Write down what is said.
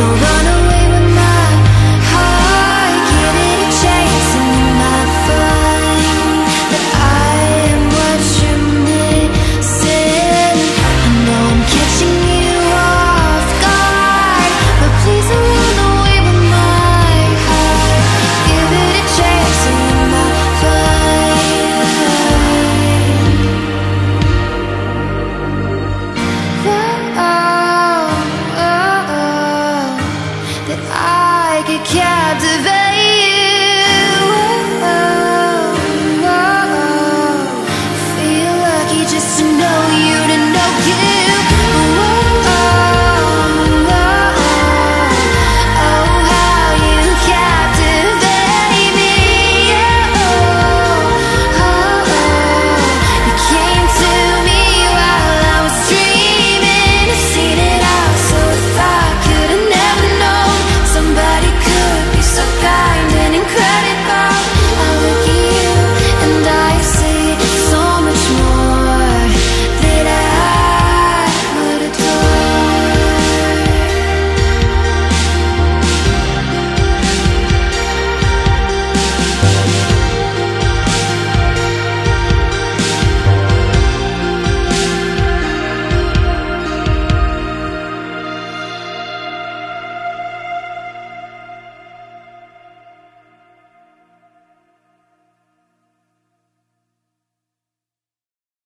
So run